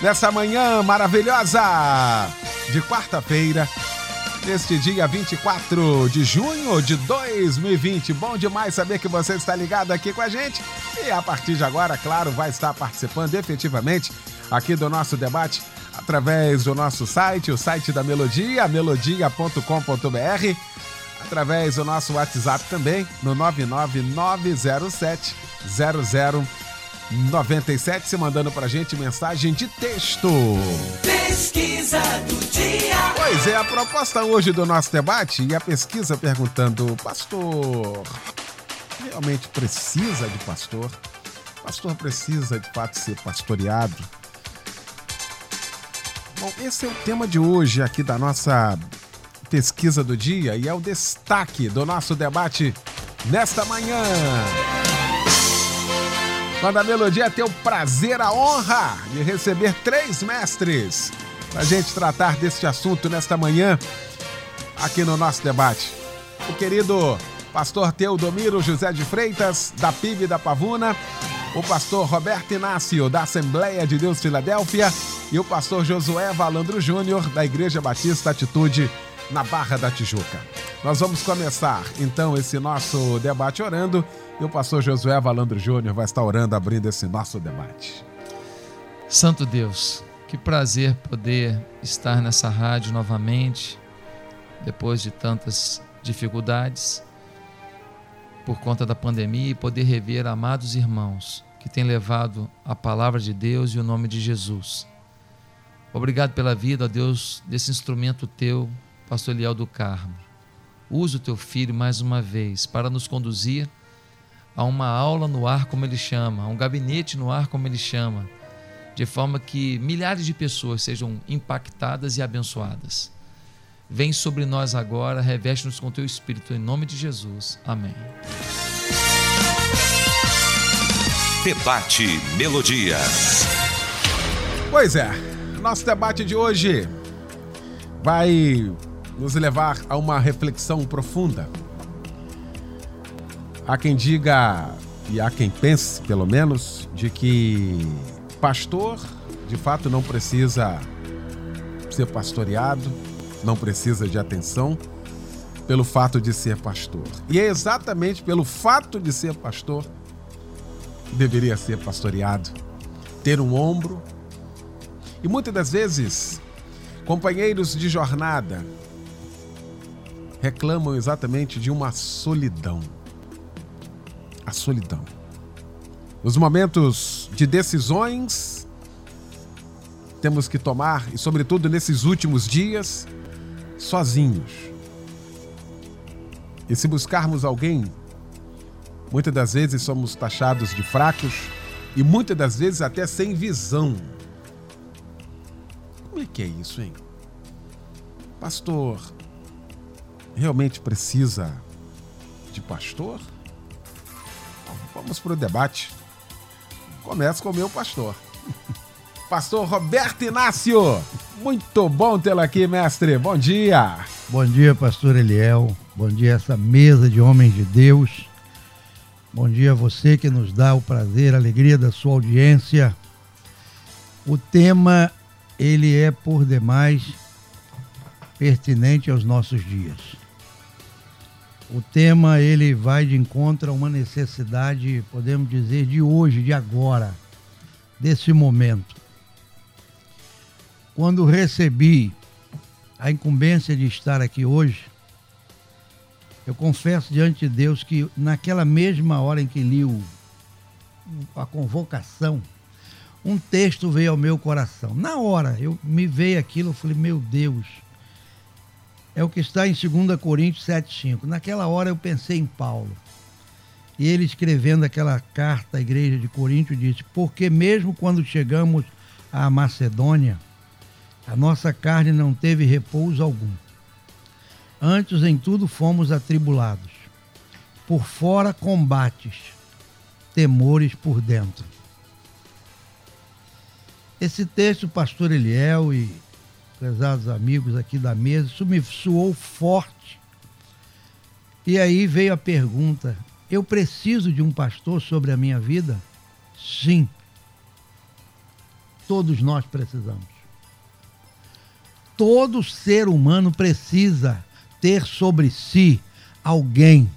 nessa manhã maravilhosa de quarta-feira, neste dia 24 de junho de 2020. Bom demais saber que você está ligado aqui com a gente e a partir de agora, claro, vai estar participando efetivamente aqui do nosso debate através do nosso site, o site da Melodia, melodia.com.br, através do nosso WhatsApp também, no 99907 0097, se mandando pra gente mensagem de texto. Pesquisa do dia. Pois é, a proposta hoje do nosso debate e a pesquisa perguntando, pastor, realmente precisa de pastor? Pastor precisa de fato ser pastoreado? Bom, esse é o tema de hoje aqui da nossa pesquisa do dia e é o destaque do nosso debate nesta manhã. Quando a Melodia tem o prazer, a honra de receber três mestres para a gente tratar deste assunto nesta manhã aqui no nosso debate. O querido pastor Teodomiro José de Freitas, da PIB da Pavuna, o pastor Roberto Inácio, da Assembleia de Deus Filadélfia, e o pastor Josué Valandro Júnior, da Igreja Batista Atitude, na Barra da Tijuca. Nós vamos começar então esse nosso debate orando e o pastor Josué Valandro Júnior vai estar orando, abrindo esse nosso debate. Santo Deus, que prazer poder estar nessa rádio novamente, depois de tantas dificuldades, por conta da pandemia, e poder rever amados irmãos que têm levado a palavra de Deus e o nome de Jesus. Obrigado pela vida, ó Deus, desse instrumento teu, pastor Eliel do Carmo. Use o teu filho mais uma vez para nos conduzir a uma aula no ar, como ele chama, a um gabinete no ar, como ele chama, de forma que milhares de pessoas sejam impactadas e abençoadas. Vem sobre nós agora, reveste-nos com teu espírito, em nome de Jesus. Amém. Debate Melodia. Pois é, nosso debate de hoje vai nos levar a uma reflexão profunda. Há quem diga, e há quem pense, pelo menos, de que pastor de fato não precisa ser pastoreado, não precisa de atenção pelo fato de ser pastor. E é exatamente pelo fato de ser pastor que deveria ser pastoreado, ter um ombro, e muitas das vezes, companheiros de jornada reclamam exatamente de uma solidão. A solidão. Nos momentos de decisões, temos que tomar, e sobretudo nesses últimos dias, sozinhos. E se buscarmos alguém, muitas das vezes somos taxados de fracos e muitas das vezes até sem visão como é que é isso, hein? Pastor, realmente precisa de pastor? Vamos para o debate. Começa com o meu pastor. Pastor Roberto Inácio. Muito bom tê-lo aqui, mestre. Bom dia. Bom dia, pastor Eliel. Bom dia, essa mesa de homens de Deus. Bom dia a você que nos dá o prazer, a alegria da sua audiência. O tema ele é por demais pertinente aos nossos dias. O tema ele vai de encontro a uma necessidade, podemos dizer, de hoje, de agora, desse momento. Quando recebi a incumbência de estar aqui hoje, eu confesso diante de Deus que naquela mesma hora em que li o, a convocação, um texto veio ao meu coração. Na hora, eu me veio aquilo, eu falei, meu Deus, é o que está em 2 Coríntios 7,5. Naquela hora eu pensei em Paulo. E ele escrevendo aquela carta à igreja de Corinto disse: Porque mesmo quando chegamos à Macedônia, A nossa carne não teve repouso algum. Antes em tudo fomos atribulados. Por fora combates, temores por dentro. Esse texto, pastor Eliel e prezados amigos aqui da mesa, isso me soou forte. E aí veio a pergunta: eu preciso de um pastor sobre a minha vida? Sim. Todos nós precisamos. Todo ser humano precisa ter sobre si alguém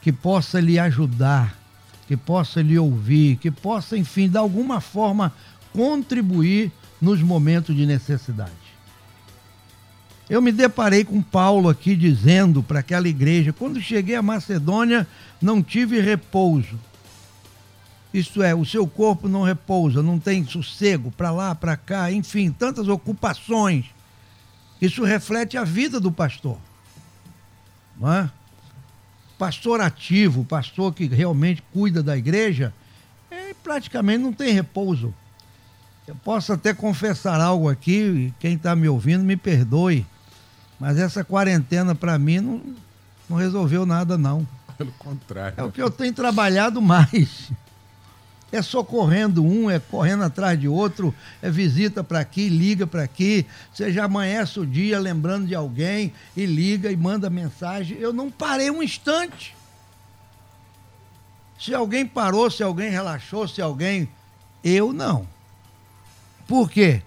que possa lhe ajudar, que possa lhe ouvir, que possa, enfim, de alguma forma contribuir nos momentos de necessidade. Eu me deparei com Paulo aqui dizendo para aquela igreja: quando cheguei à Macedônia, não tive repouso isto é, o seu corpo não repousa, não tem sossego para lá, para cá, enfim, tantas ocupações. Isso reflete a vida do pastor. Não é? Pastor ativo, pastor que realmente cuida da igreja, é, praticamente não tem repouso. Eu posso até confessar algo aqui, quem está me ouvindo me perdoe, mas essa quarentena para mim não, não resolveu nada, não. Pelo contrário. É o que eu tenho trabalhado mais é socorrendo um, é correndo atrás de outro, é visita para aqui, liga para aqui. Você já amanhece o dia lembrando de alguém e liga e manda mensagem. Eu não parei um instante. Se alguém parou, se alguém relaxou, se alguém. Eu não. Por quê?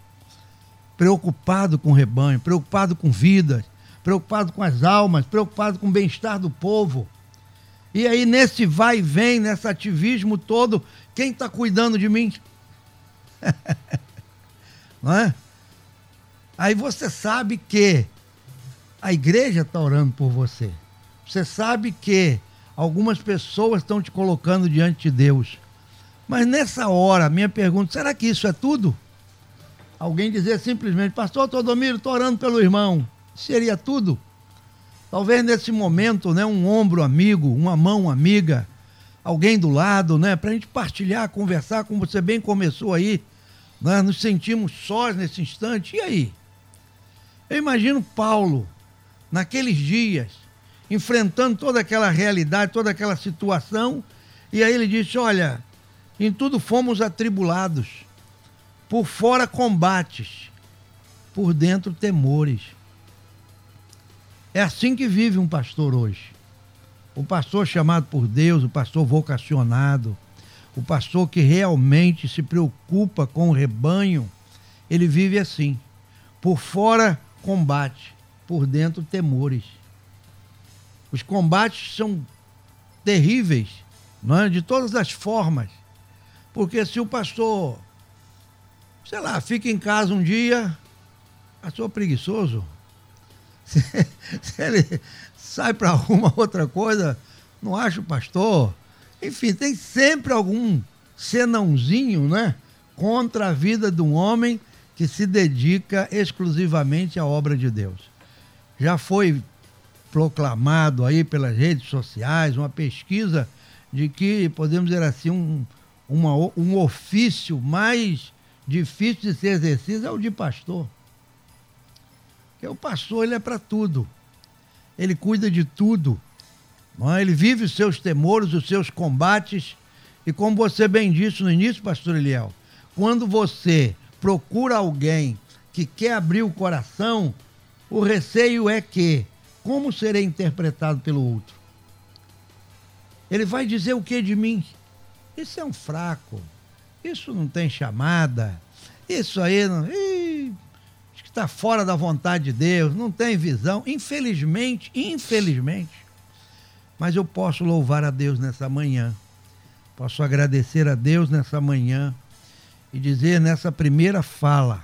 Preocupado com o rebanho, preocupado com vidas, preocupado com as almas, preocupado com o bem-estar do povo. E aí, nesse vai e vem, nesse ativismo todo, quem está cuidando de mim? Não é? Aí você sabe que a igreja está orando por você. Você sabe que algumas pessoas estão te colocando diante de Deus. Mas nessa hora, minha pergunta, será que isso é tudo? Alguém dizer simplesmente, pastor Todomiro, estou orando pelo irmão. Seria tudo? Talvez nesse momento, né, um ombro amigo, uma mão amiga, alguém do lado, né, para a gente partilhar, conversar, como você bem começou aí, nós nos sentimos sós nesse instante. E aí? Eu imagino Paulo, naqueles dias, enfrentando toda aquela realidade, toda aquela situação, e aí ele disse: Olha, em tudo fomos atribulados, por fora combates, por dentro temores. É assim que vive um pastor hoje. O pastor chamado por Deus, o pastor vocacionado, o pastor que realmente se preocupa com o rebanho, ele vive assim. Por fora, combate, por dentro, temores. Os combates são terríveis, não é? de todas as formas. Porque se o pastor, sei lá, fica em casa um dia, pastor preguiçoso, se, se ele sai para alguma outra coisa, não acha o pastor. Enfim, tem sempre algum senãozinho, né? Contra a vida de um homem que se dedica exclusivamente à obra de Deus. Já foi proclamado aí pelas redes sociais uma pesquisa de que, podemos dizer assim, um, uma, um ofício mais difícil de ser exercido é o de pastor. Porque o pastor ele é para tudo. Ele cuida de tudo. É? Ele vive os seus temores, os seus combates. E como você bem disse no início, pastor Eliel, quando você procura alguém que quer abrir o coração, o receio é que como serei interpretado pelo outro? Ele vai dizer o que de mim? Isso é um fraco. Isso não tem chamada. Isso aí não. Ih, está fora da vontade de Deus, não tem visão, infelizmente, infelizmente. Mas eu posso louvar a Deus nessa manhã, posso agradecer a Deus nessa manhã e dizer nessa primeira fala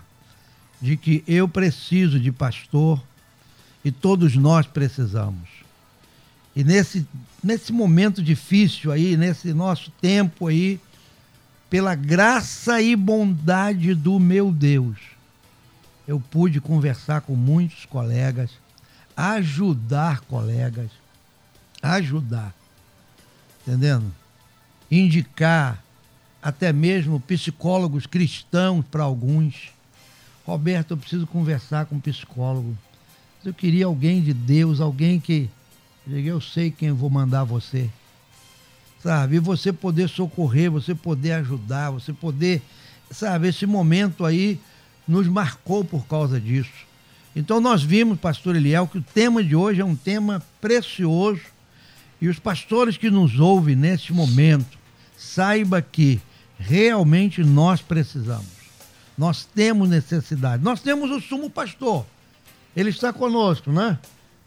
de que eu preciso de pastor e todos nós precisamos. E nesse, nesse momento difícil aí, nesse nosso tempo aí, pela graça e bondade do meu Deus, eu pude conversar com muitos colegas, ajudar colegas, ajudar, entendendo? Indicar até mesmo psicólogos cristãos para alguns, Roberto, eu preciso conversar com um psicólogo. Eu queria alguém de Deus, alguém que. Eu sei quem vou mandar você. Sabe? E você poder socorrer, você poder ajudar, você poder. Sabe? Esse momento aí nos marcou por causa disso. Então nós vimos, pastor Eliel, que o tema de hoje é um tema precioso. E os pastores que nos ouvem neste momento, saiba que realmente nós precisamos. Nós temos necessidade. Nós temos o sumo pastor. Ele está conosco, né?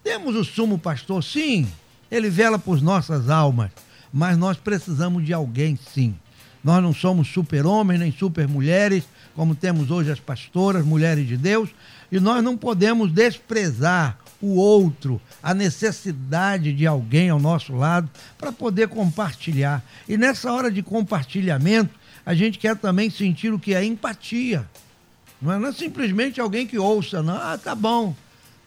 Temos o sumo pastor, sim. Ele vela por nossas almas. Mas nós precisamos de alguém, sim. Nós não somos super-homens nem super-mulheres, como temos hoje as pastoras, mulheres de Deus, e nós não podemos desprezar o outro, a necessidade de alguém ao nosso lado para poder compartilhar. E nessa hora de compartilhamento, a gente quer também sentir o que é empatia. Não é, não é simplesmente alguém que ouça, não. Ah, tá bom,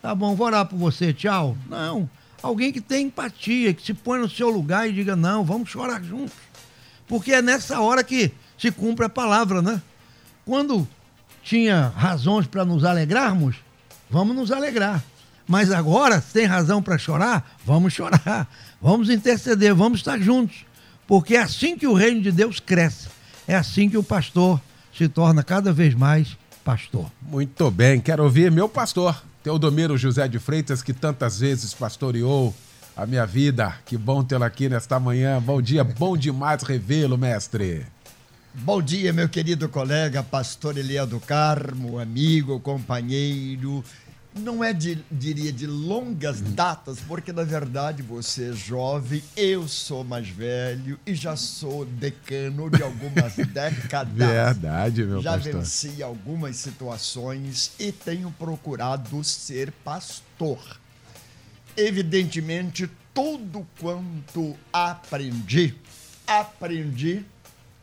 tá bom, vou orar por você, tchau. Não. Alguém que tem empatia, que se põe no seu lugar e diga, não, vamos chorar juntos. Porque é nessa hora que se cumpre a palavra, né? Quando tinha razões para nos alegrarmos, vamos nos alegrar. Mas agora, se tem razão para chorar, vamos chorar. Vamos interceder, vamos estar juntos. Porque é assim que o reino de Deus cresce. É assim que o pastor se torna cada vez mais pastor. Muito bem, quero ouvir meu pastor, Teodomiro José de Freitas, que tantas vezes pastoreou a minha vida. Que bom tê-lo aqui nesta manhã. Bom dia, bom demais revê-lo, mestre. Bom dia, meu querido colega, pastor Eliel do Carmo, amigo, companheiro não é de, diria de longas datas, porque na verdade você é jovem, eu sou mais velho e já sou decano de algumas décadas. Verdade, meu já pastor. Já venci algumas situações e tenho procurado ser pastor. Evidentemente, tudo quanto aprendi, aprendi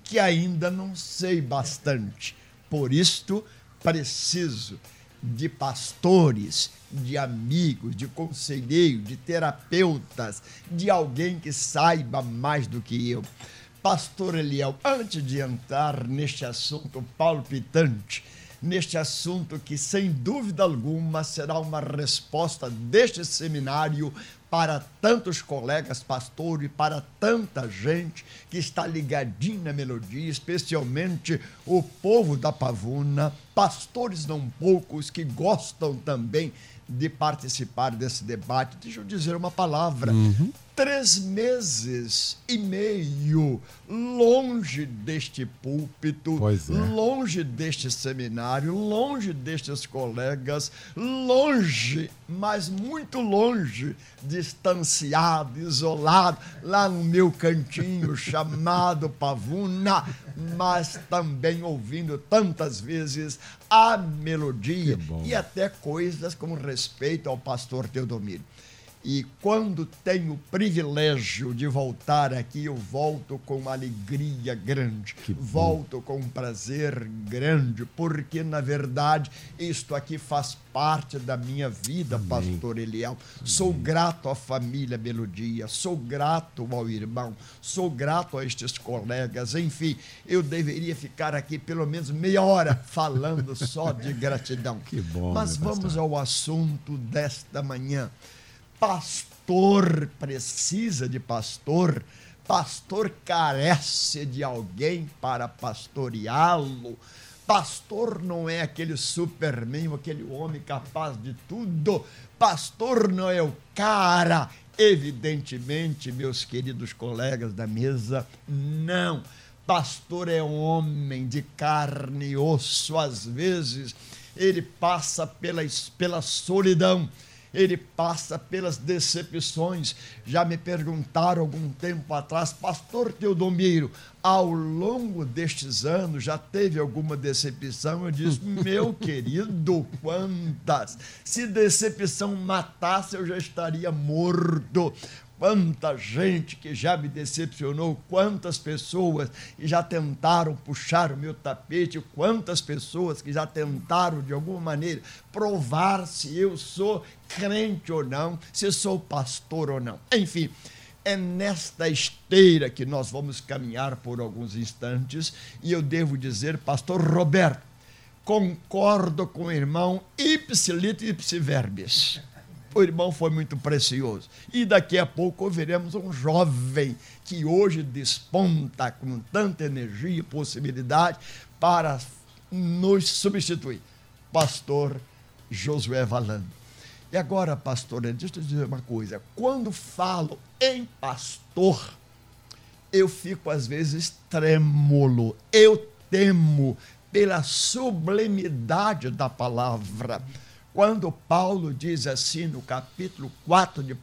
que ainda não sei bastante. Por isto, preciso de pastores, de amigos, de conselheiros, de terapeutas, de alguém que saiba mais do que eu. Pastor Eliel, antes de entrar neste assunto palpitante, neste assunto que, sem dúvida alguma, será uma resposta deste seminário para tantos colegas pastores, para tanta gente que está ligadinha na melodia, especialmente o povo da Pavuna, pastores não poucos que gostam também de participar desse debate. Deixa eu dizer uma palavra. Uhum três meses e meio longe deste púlpito, é. longe deste seminário, longe destes colegas, longe, mas muito longe, distanciado, isolado, lá no meu cantinho chamado Pavuna, mas também ouvindo tantas vezes a melodia e até coisas com respeito ao pastor Teodomiro. E quando tenho o privilégio de voltar aqui, eu volto com uma alegria grande, volto com um prazer grande, porque na verdade isto aqui faz parte da minha vida, Amém. pastor Eliel. Amém. Sou grato à família Melodia, sou grato ao irmão, sou grato a estes colegas, enfim, eu deveria ficar aqui pelo menos meia hora falando só de gratidão. Que bom. Mas vamos ao assunto desta manhã pastor precisa de pastor, pastor carece de alguém para pastoreá-lo. Pastor não é aquele superman, aquele homem capaz de tudo. Pastor não é o cara. Evidentemente, meus queridos colegas da mesa, não. Pastor é homem de carne e osso. Às vezes, ele passa pela, pela solidão ele passa pelas decepções. Já me perguntaram algum tempo atrás, Pastor Teodomiro, ao longo destes anos já teve alguma decepção? Eu disse, meu querido, quantas? Se decepção matasse, eu já estaria morto quanta gente que já me decepcionou, quantas pessoas que já tentaram puxar o meu tapete, quantas pessoas que já tentaram de alguma maneira provar se eu sou crente ou não, se sou pastor ou não. Enfim, é nesta esteira que nós vamos caminhar por alguns instantes e eu devo dizer, pastor Roberto, concordo com o irmão ipsilito ipsi verbis. O irmão foi muito precioso. E daqui a pouco ouviremos um jovem que hoje desponta com tanta energia e possibilidade para nos substituir. Pastor Josué Valando. E agora, pastor, deixa eu dizer uma coisa. Quando falo em pastor, eu fico às vezes trêmulo. Eu temo pela sublimidade da palavra. Quando Paulo diz assim no capítulo 4 de 1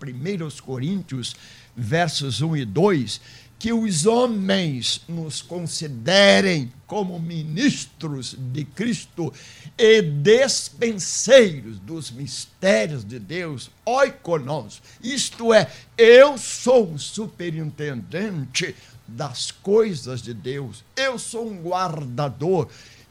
Coríntios, versos 1 e 2, que os homens nos considerem como ministros de Cristo e despenseiros dos mistérios de Deus, oikonos. Isto é, eu sou um superintendente das coisas de Deus, eu sou um guardador,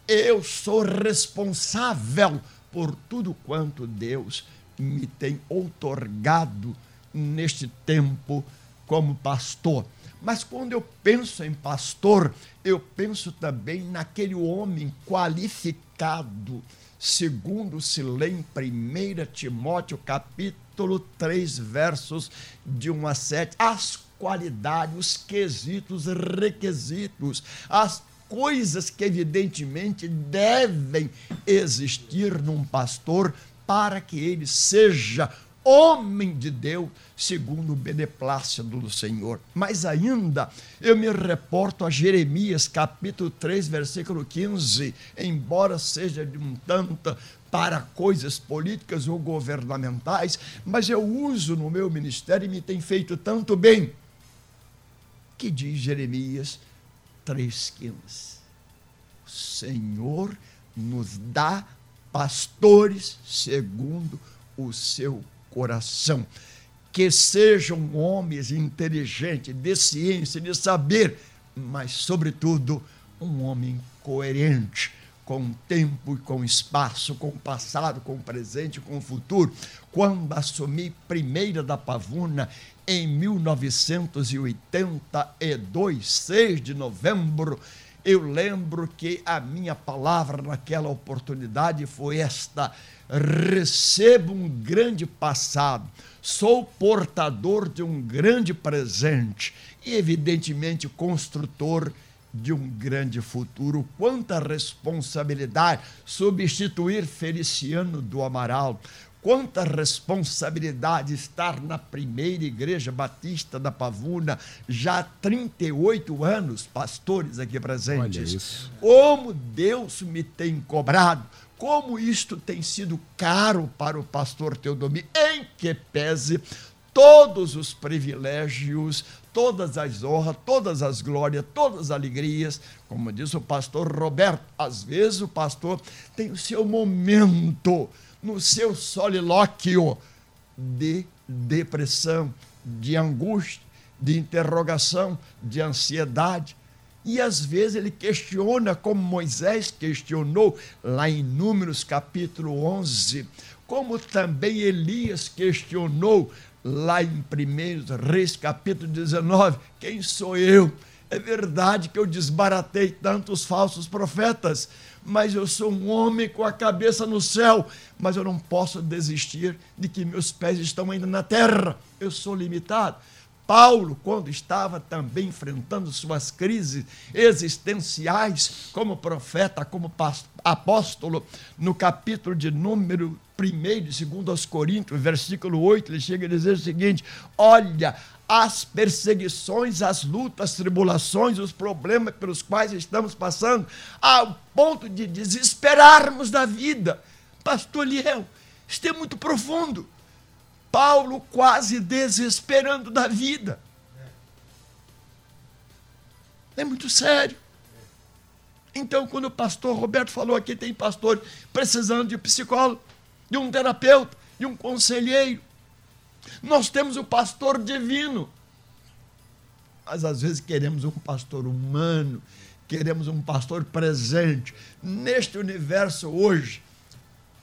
eu sou responsável por tudo quanto Deus me tem outorgado neste tempo como pastor. Mas quando eu penso em pastor, eu penso também naquele homem qualificado, segundo se lê em 1 Timóteo capítulo 3, versos de 1 a 7, as qualidades, os quesitos, requisitos, as coisas que evidentemente devem existir num pastor para que ele seja homem de Deus, segundo o beneplácito do Senhor. Mas ainda eu me reporto a Jeremias, capítulo 3, versículo 15, embora seja de um tanto para coisas políticas ou governamentais, mas eu uso no meu ministério e me tem feito tanto bem. Que diz Jeremias 3,15. O Senhor nos dá pastores segundo o seu coração. Que sejam homens inteligentes, de ciência, de saber, mas, sobretudo, um homem coerente com o tempo e com o espaço, com o passado, com o presente, com o futuro. Quando assumi primeira da Pavuna em 1982, 6 de novembro, eu lembro que a minha palavra naquela oportunidade foi esta: recebo um grande passado, sou portador de um grande presente e, evidentemente, construtor de um grande futuro. Quanta responsabilidade substituir Feliciano do Amaral. Quanta responsabilidade estar na primeira igreja batista da Pavuna, já há 38 anos, pastores aqui presentes. Como Deus me tem cobrado, como isto tem sido caro para o pastor Teodomir, em que pese todos os privilégios, todas as honras, todas as glórias, todas as alegrias, como diz o pastor Roberto, às vezes o pastor tem o seu momento no seu solilóquio de depressão, de angústia, de interrogação, de ansiedade. E às vezes ele questiona, como Moisés questionou lá em Números capítulo 11, como também Elias questionou lá em 1 Reis capítulo 19: quem sou eu? É verdade que eu desbaratei tantos falsos profetas, mas eu sou um homem com a cabeça no céu, mas eu não posso desistir de que meus pés estão ainda na terra. Eu sou limitado. Paulo, quando estava também enfrentando suas crises existenciais como profeta, como apóstolo, no capítulo de número 1 de 2 aos Coríntios, versículo 8, ele chega a dizer o seguinte: Olha, as perseguições, as lutas, as tribulações, os problemas pelos quais estamos passando, ao ponto de desesperarmos da vida. Pastor Liel, isso é muito profundo. Paulo quase desesperando da vida. É muito sério. Então, quando o pastor Roberto falou aqui, tem pastor precisando de psicólogo, de um terapeuta, de um conselheiro, nós temos o pastor divino. Mas às vezes queremos um pastor humano, queremos um pastor presente. Neste universo hoje,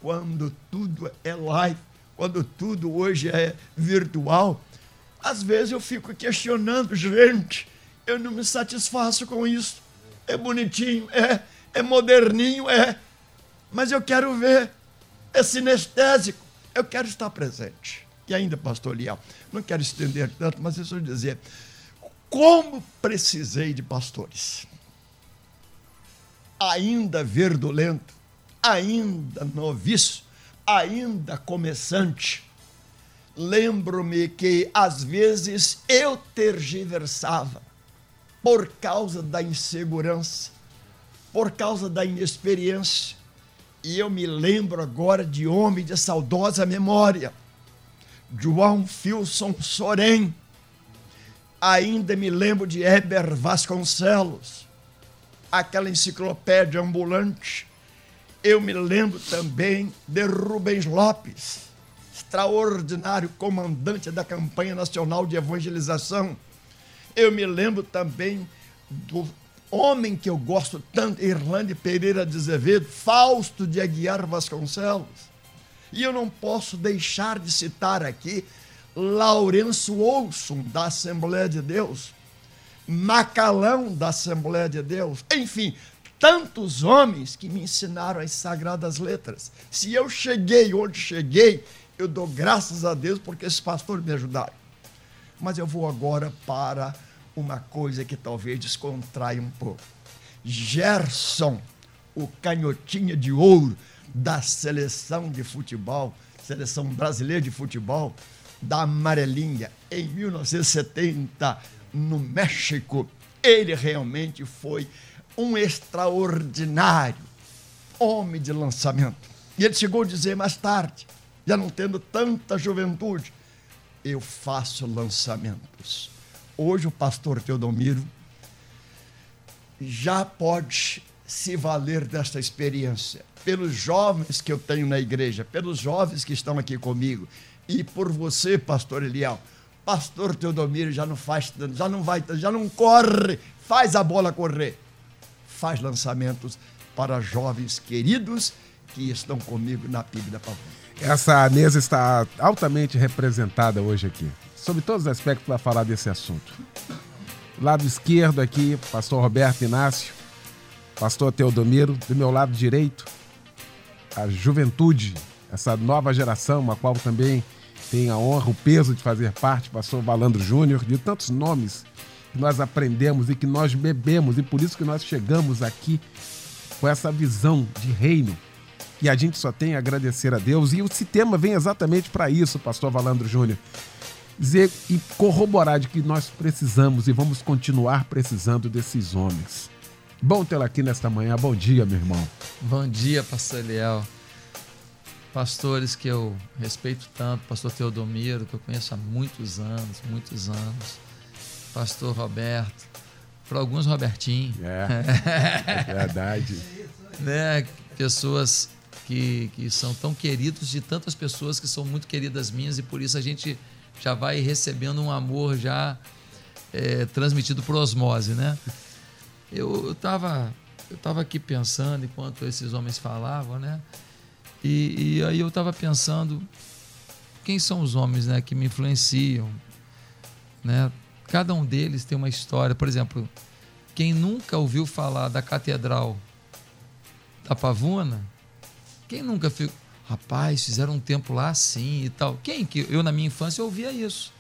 quando tudo é live, quando tudo hoje é virtual, às vezes eu fico questionando, gente, eu não me satisfaço com isso. É bonitinho, é, é moderninho, é. Mas eu quero ver, é sinestésico, eu quero estar presente. E ainda, pastor não quero estender tanto, mas deixa eu dizer, como precisei de pastores. Ainda verdulento, ainda noviço, ainda começante. Lembro-me que às vezes eu tergiversava por causa da insegurança, por causa da inexperiência. E eu me lembro agora de homem de saudosa memória, João Filson Sorém. Ainda me lembro de Heber Vasconcelos, aquela enciclopédia ambulante. Eu me lembro também de Rubens Lopes, extraordinário comandante da campanha nacional de evangelização. Eu me lembro também do homem que eu gosto tanto, Irlande Pereira de Azevedo, Fausto de Aguiar Vasconcelos. E eu não posso deixar de citar aqui Lourenço Olson, da Assembleia de Deus, Macalão, da Assembleia de Deus, enfim, tantos homens que me ensinaram as sagradas letras. Se eu cheguei onde cheguei, eu dou graças a Deus porque esses pastores me ajudaram. Mas eu vou agora para uma coisa que talvez descontrai um pouco. Gerson, o canhotinha de ouro da seleção de futebol, seleção brasileira de futebol, da Amarelinha, em 1970, no México. Ele realmente foi um extraordinário homem de lançamento. E ele chegou a dizer mais tarde, já não tendo tanta juventude, eu faço lançamentos. Hoje o pastor Teodomiro já pode se valer desta experiência, pelos jovens que eu tenho na igreja, pelos jovens que estão aqui comigo, e por você, pastor Eliel. Pastor Teodomiro já não faz, já não vai, já não corre, faz a bola correr. Faz lançamentos para jovens queridos que estão comigo na PIB da Pavuna. Essa mesa está altamente representada hoje aqui, sobre todos os aspectos para falar desse assunto. Lado esquerdo aqui, pastor Roberto Inácio, pastor Teodomiro, do meu lado direito, a juventude, essa nova geração, a qual também tem a honra, o peso de fazer parte, pastor Valandro Júnior, de tantos nomes que nós aprendemos e que nós bebemos, e por isso que nós chegamos aqui com essa visão de reino. E a gente só tem a agradecer a Deus. E esse tema vem exatamente para isso, pastor Valandro Júnior. Dizer e corroborar de que nós precisamos e vamos continuar precisando desses homens. Bom tê-lo aqui nesta manhã. Bom dia, meu irmão. Bom dia, pastor Eliel pastores que eu respeito tanto, pastor Teodomiro, que eu conheço há muitos anos, muitos anos, pastor Roberto, para alguns Robertinho. É, é verdade. né? Pessoas que, que são tão queridos de tantas pessoas que são muito queridas minhas e por isso a gente já vai recebendo um amor já é, transmitido por osmose, né? Eu estava eu tava aqui pensando enquanto esses homens falavam, né? E, e aí eu estava pensando, quem são os homens né, que me influenciam? Né? Cada um deles tem uma história. Por exemplo, quem nunca ouviu falar da Catedral da Pavuna, quem nunca ficou, rapaz, fizeram um templo lá assim e tal. Quem que eu na minha infância eu ouvia isso?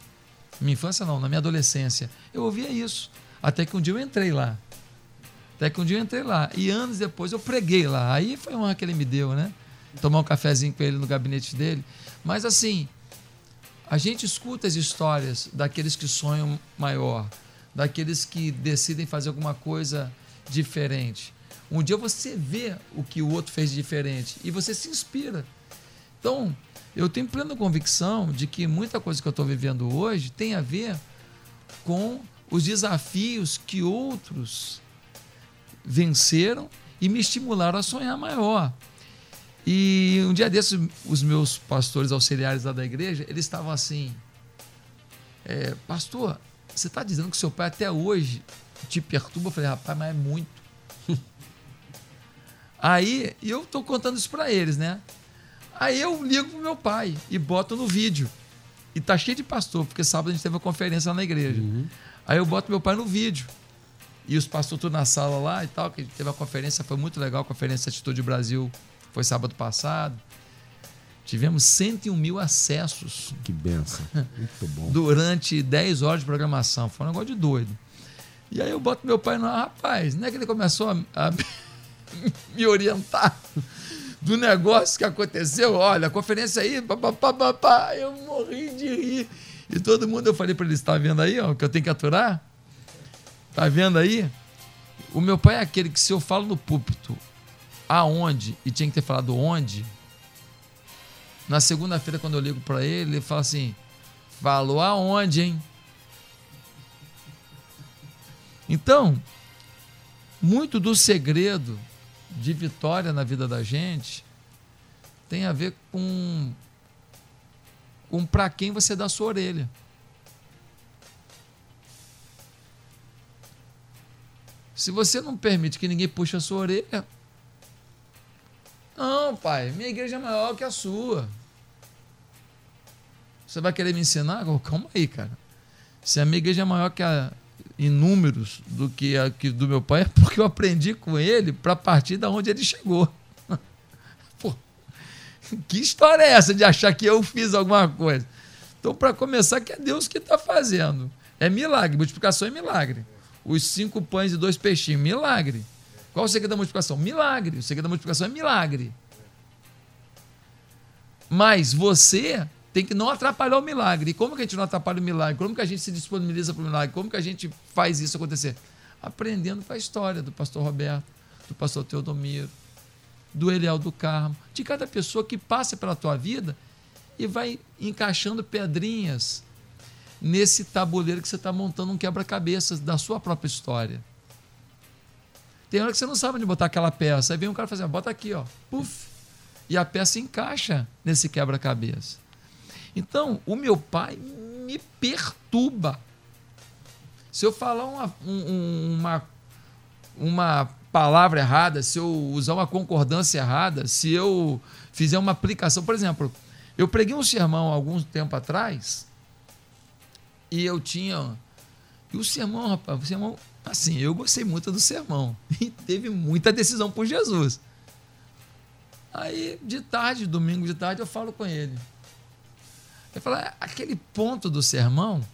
Minha infância não, na minha adolescência eu ouvia isso. Até que um dia eu entrei lá. Até que um dia eu entrei lá. E anos depois eu preguei lá. Aí foi uma que ele me deu, né? tomar um cafezinho com ele no gabinete dele. Mas assim, a gente escuta as histórias daqueles que sonham maior, daqueles que decidem fazer alguma coisa diferente. Um dia você vê o que o outro fez de diferente e você se inspira. Então, eu tenho plena convicção de que muita coisa que eu estou vivendo hoje tem a ver com os desafios que outros venceram e me estimularam a sonhar maior. E um dia desses, os meus pastores auxiliares lá da igreja, eles estavam assim: é, Pastor, você está dizendo que seu pai até hoje te perturba? Eu falei: Rapaz, mas é muito. Aí eu estou contando isso para eles, né? Aí eu ligo pro meu pai e boto no vídeo. E tá cheio de pastor, porque sábado a gente teve uma conferência lá na igreja. Uhum. Aí eu boto meu pai no vídeo. E os pastores tudo na sala lá e tal, que a teve uma conferência, foi muito legal, a conferência Atitude Brasil foi sábado passado. Tivemos 101 mil acessos Que benção. Muito bom. durante 10 horas de programação. Foi um negócio de doido. E aí eu boto meu pai no rapaz, não é que ele começou a, a me orientar do negócio que aconteceu. Olha, a conferência aí, papapá, eu morri de rir. E todo mundo, eu falei para ele, está vendo aí, ó, que eu tenho que aturar? Tá vendo aí? O meu pai é aquele que se eu falo no púlpito aonde, e tinha que ter falado onde, na segunda-feira, quando eu ligo para ele, ele fala assim: falou aonde, hein? Então, muito do segredo de vitória na vida da gente tem a ver com, com para quem você dá sua orelha. Se você não permite que ninguém puxe a sua orelha, não, pai, minha igreja é maior que a sua. Você vai querer me ensinar? Calma aí, cara. Se a minha igreja é maior que a, em números do que a que do meu pai, é porque eu aprendi com ele para partir da onde ele chegou. Pô, que história é essa de achar que eu fiz alguma coisa? Então, para começar, que é Deus que está fazendo. É milagre, multiplicação é milagre. Os cinco pães e dois peixinhos, milagre. Qual o segredo da multiplicação? Milagre. O segredo da multiplicação é milagre. Mas você tem que não atrapalhar o milagre. E como que a gente não atrapalha o milagre? Como que a gente se disponibiliza para o milagre? Como que a gente faz isso acontecer? Aprendendo com a história do pastor Roberto, do pastor Teodomiro, do Eliel do Carmo, de cada pessoa que passa pela tua vida e vai encaixando pedrinhas nesse tabuleiro que você está montando um quebra-cabeças da sua própria história. Tem hora que você não sabe onde botar aquela peça. Aí vem um cara fazendo, bota aqui, ó. Puf. E a peça encaixa nesse quebra-cabeça. Então, o meu pai me perturba. Se eu falar uma, um, uma, uma palavra errada, se eu usar uma concordância errada, se eu fizer uma aplicação. Por exemplo, eu preguei um sermão algum tempo atrás e eu tinha. E o sermão, rapaz, o sermão Assim, eu gostei muito do sermão e teve muita decisão por Jesus. Aí, de tarde, domingo de tarde, eu falo com ele. Falo, é, aquele ponto do sermão,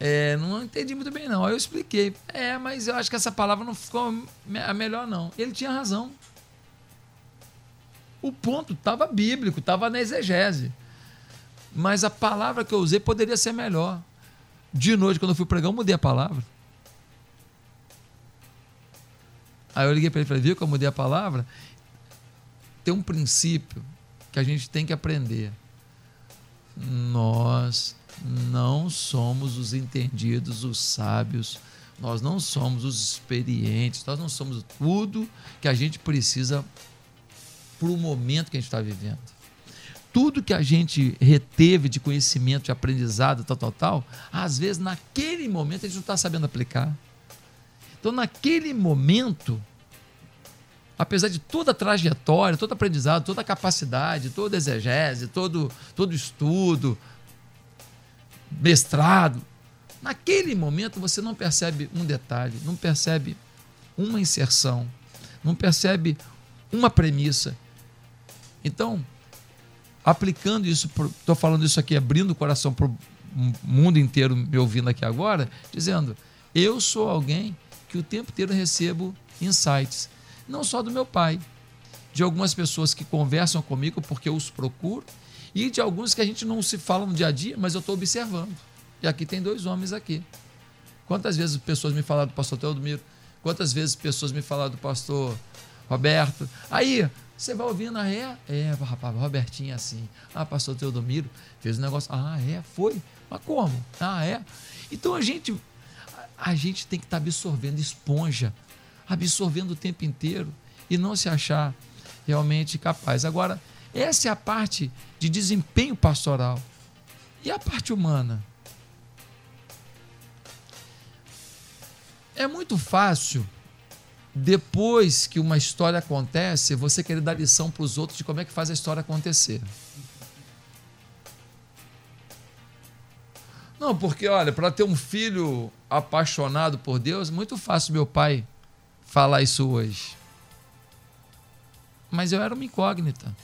é, não entendi muito bem, não. Aí eu expliquei. É, mas eu acho que essa palavra não ficou a melhor, não. Ele tinha razão. O ponto estava bíblico, estava na exegese. Mas a palavra que eu usei poderia ser melhor. De noite, quando eu fui pregar, eu mudei a palavra. Aí eu liguei para ele e falei, viu que eu mudei a palavra? Tem um princípio que a gente tem que aprender. Nós não somos os entendidos, os sábios, nós não somos os experientes, nós não somos tudo que a gente precisa para o momento que a gente está vivendo tudo que a gente reteve de conhecimento, de aprendizado, tal, tal, tal, às vezes naquele momento a gente não está sabendo aplicar. Então, naquele momento, apesar de toda a trajetória, todo aprendizado, toda a capacidade, toda a exegese, todo, todo estudo, mestrado, naquele momento você não percebe um detalhe, não percebe uma inserção, não percebe uma premissa. Então, aplicando isso, estou falando isso aqui, abrindo o coração para o mundo inteiro me ouvindo aqui agora, dizendo: eu sou alguém que o tempo inteiro recebo insights, não só do meu pai, de algumas pessoas que conversam comigo porque eu os procuro, e de alguns que a gente não se fala no dia a dia, mas eu estou observando. E aqui tem dois homens aqui. Quantas vezes pessoas me falaram do pastor Teodomiro? Quantas vezes pessoas me falaram do pastor Roberto? Aí, você vai ouvindo, ah, é? É, rapaz, Robertinho é assim. Ah, pastor Teodomiro fez um negócio. Ah, é? Foi? Mas como? Ah, é? Então a gente, a gente tem que estar tá absorvendo esponja, absorvendo o tempo inteiro e não se achar realmente capaz. Agora, essa é a parte de desempenho pastoral. E a parte humana? É muito fácil depois que uma história acontece, você querer dar lição para os outros de como é que faz a história acontecer. Não, porque olha, para ter um filho apaixonado por Deus, muito fácil meu pai falar isso hoje. Mas eu era uma incógnita.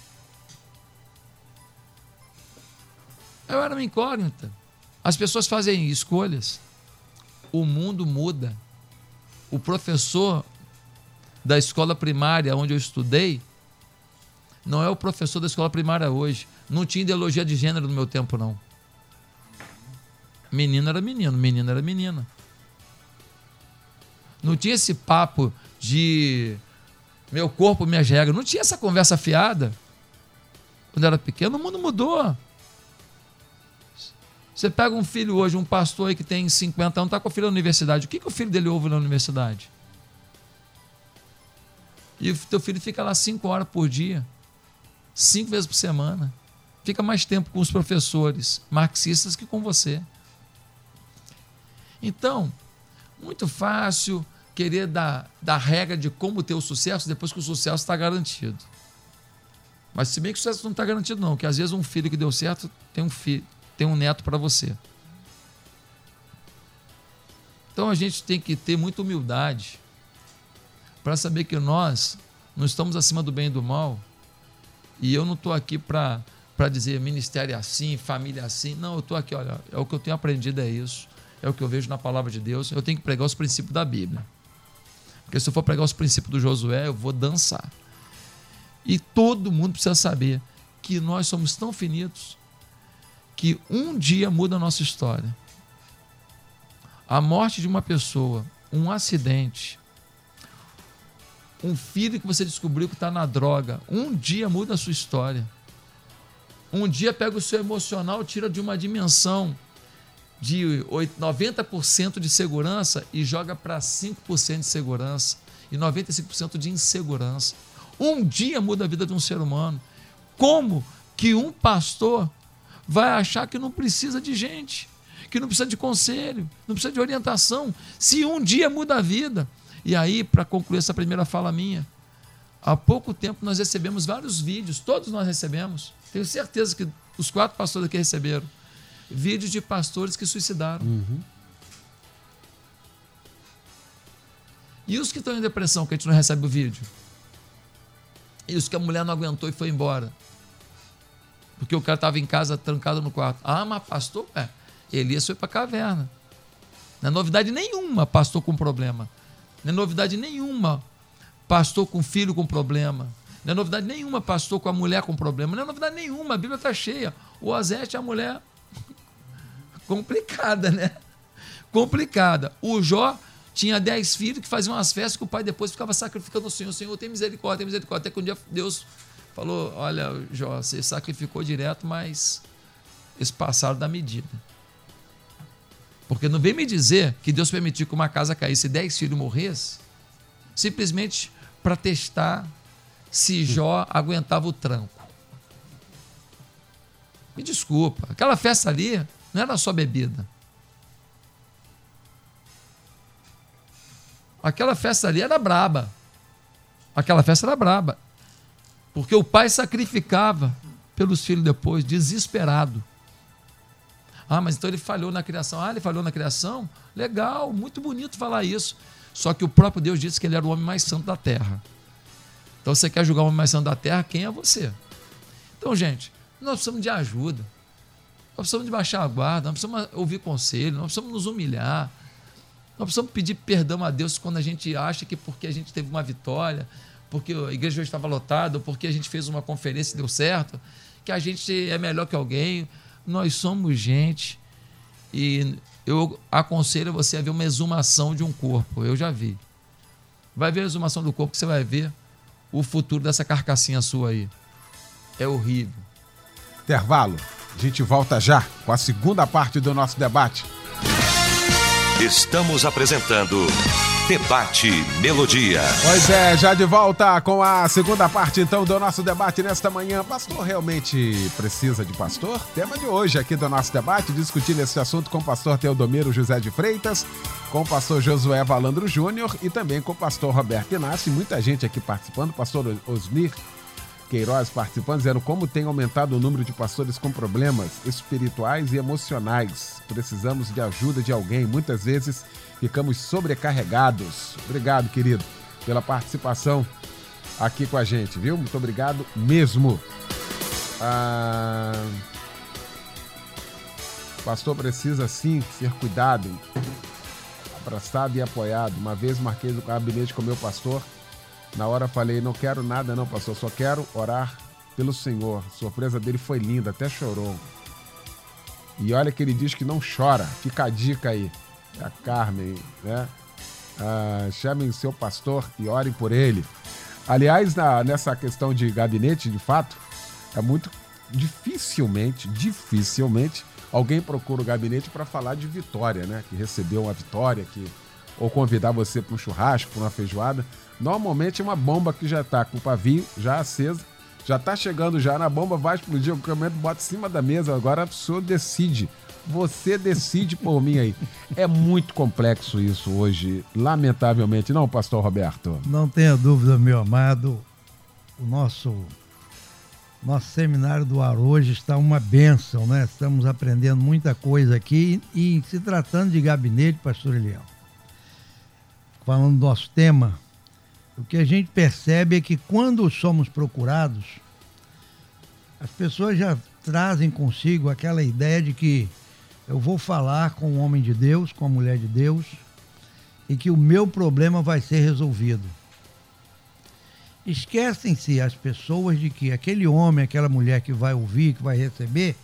Eu era uma incógnita. As pessoas fazem escolhas. O mundo muda. O professor da escola primária onde eu estudei não é o professor da escola primária hoje. Não tinha ideologia de gênero no meu tempo, não. Menino era menino, menina era menina. Não tinha esse papo de meu corpo, minhas regras. Não tinha essa conversa fiada. Quando eu era pequeno, o mundo mudou. Você pega um filho hoje, um pastor aí que tem 50 anos, está com o filho na universidade. O que, que o filho dele ouve na universidade? E o teu filho fica lá cinco horas por dia, cinco vezes por semana. Fica mais tempo com os professores marxistas que com você. Então, muito fácil querer dar, dar regra de como ter o sucesso depois que o sucesso está garantido. Mas se bem que o sucesso não está garantido, não, que às vezes um filho que deu certo tem um filho, tem um neto para você. Então a gente tem que ter muita humildade para saber que nós não estamos acima do bem e do mal. E eu não estou aqui para dizer ministério assim, família assim. Não, eu estou aqui, olha, é o que eu tenho aprendido, é isso. É o que eu vejo na palavra de Deus. Eu tenho que pregar os princípios da Bíblia. Porque se eu for pregar os princípios do Josué, eu vou dançar. E todo mundo precisa saber que nós somos tão finitos que um dia muda a nossa história. A morte de uma pessoa, um acidente, um filho que você descobriu que está na droga, um dia muda a sua história. Um dia pega o seu emocional, tira de uma dimensão de 90% de segurança e joga para 5% de segurança e 95% de insegurança. Um dia muda a vida de um ser humano. Como que um pastor vai achar que não precisa de gente, que não precisa de conselho, não precisa de orientação, se um dia muda a vida. E aí, para concluir essa primeira fala minha, há pouco tempo nós recebemos vários vídeos, todos nós recebemos, tenho certeza que os quatro pastores aqui receberam, vídeos de pastores que suicidaram. Uhum. E os que estão em depressão, que a gente não recebe o vídeo? E os que a mulher não aguentou e foi embora? Porque o cara estava em casa trancado no quarto. Ah, mas pastor? É. Elias foi para a caverna. Não é novidade nenhuma, pastor com problema. Não é novidade nenhuma, pastor com filho com problema. Não é novidade nenhuma, pastor com a mulher com problema. Não é novidade nenhuma, a Bíblia está cheia. O Azete é a mulher complicada, né? Complicada. O Jó tinha dez filhos que faziam umas festas que o pai depois ficava sacrificando o Senhor. Senhor tem misericórdia, tem misericórdia. Até que um dia Deus falou: Olha, Jó, você sacrificou direto, mas eles passaram da medida. Porque não vem me dizer que Deus permitiu que uma casa caísse e dez filhos morressem, simplesmente para testar se Jó aguentava o tranco. Me desculpa, aquela festa ali não era só bebida. Aquela festa ali era braba. Aquela festa era braba. Porque o pai sacrificava pelos filhos depois, desesperado. Ah, mas então ele falhou na criação. Ah, ele falhou na criação? Legal, muito bonito falar isso. Só que o próprio Deus disse que ele era o homem mais santo da terra. Então você quer julgar o homem mais santo da terra? Quem é você? Então, gente, nós precisamos de ajuda. Nós precisamos de baixar a guarda, nós precisamos ouvir conselho, nós precisamos nos humilhar. Nós precisamos pedir perdão a Deus quando a gente acha que porque a gente teve uma vitória, porque a igreja hoje estava lotada, porque a gente fez uma conferência e deu certo, que a gente é melhor que alguém. Nós somos gente e eu aconselho você a ver uma exumação de um corpo. Eu já vi. Vai ver a exumação do corpo que você vai ver o futuro dessa carcassinha sua aí. É horrível. Intervalo. A gente volta já com a segunda parte do nosso debate. Estamos apresentando Debate Melodia. Pois é, já de volta com a segunda parte então do nosso debate nesta manhã. Pastor realmente precisa de pastor? Tema de hoje aqui do nosso debate, discutindo esse assunto com o pastor Teodomiro José de Freitas, com o pastor Josué Valandro Júnior e também com o pastor Roberto Inácio. Muita gente aqui participando, pastor Osmir Queiroz participando, dizendo como tem aumentado o número de pastores com problemas espirituais e emocionais. Precisamos de ajuda de alguém. Muitas vezes ficamos sobrecarregados. Obrigado, querido, pela participação aqui com a gente, viu? Muito obrigado mesmo. Ah, o pastor precisa sim ser cuidado, abraçado e apoiado. Uma vez marquei o gabinete com meu pastor. Na hora falei, não quero nada não, pastor, só quero orar pelo Senhor. A surpresa dele foi linda, até chorou. E olha que ele diz que não chora. Fica a dica aí. É a Carmen, né? Ah, chamem seu pastor e orem por ele. Aliás, na, nessa questão de gabinete, de fato, é muito dificilmente, dificilmente, alguém procura o gabinete para falar de vitória, né? Que recebeu uma vitória, que ou convidar você para um churrasco, para uma feijoada. Normalmente é uma bomba que já está com o pavio já acesa, já está chegando já na bomba, vai explodir, o caminhão bota em cima da mesa, agora o senhor decide. Você decide por mim aí. É muito complexo isso hoje, lamentavelmente, não, pastor Roberto? Não tenha dúvida, meu amado. O nosso nosso seminário do ar hoje está uma bênção, né? Estamos aprendendo muita coisa aqui e se tratando de gabinete, pastor Eliel. Falando do nosso tema, o que a gente percebe é que quando somos procurados, as pessoas já trazem consigo aquela ideia de que eu vou falar com o homem de Deus, com a mulher de Deus, e que o meu problema vai ser resolvido. Esquecem-se as pessoas de que aquele homem, aquela mulher que vai ouvir, que vai receber,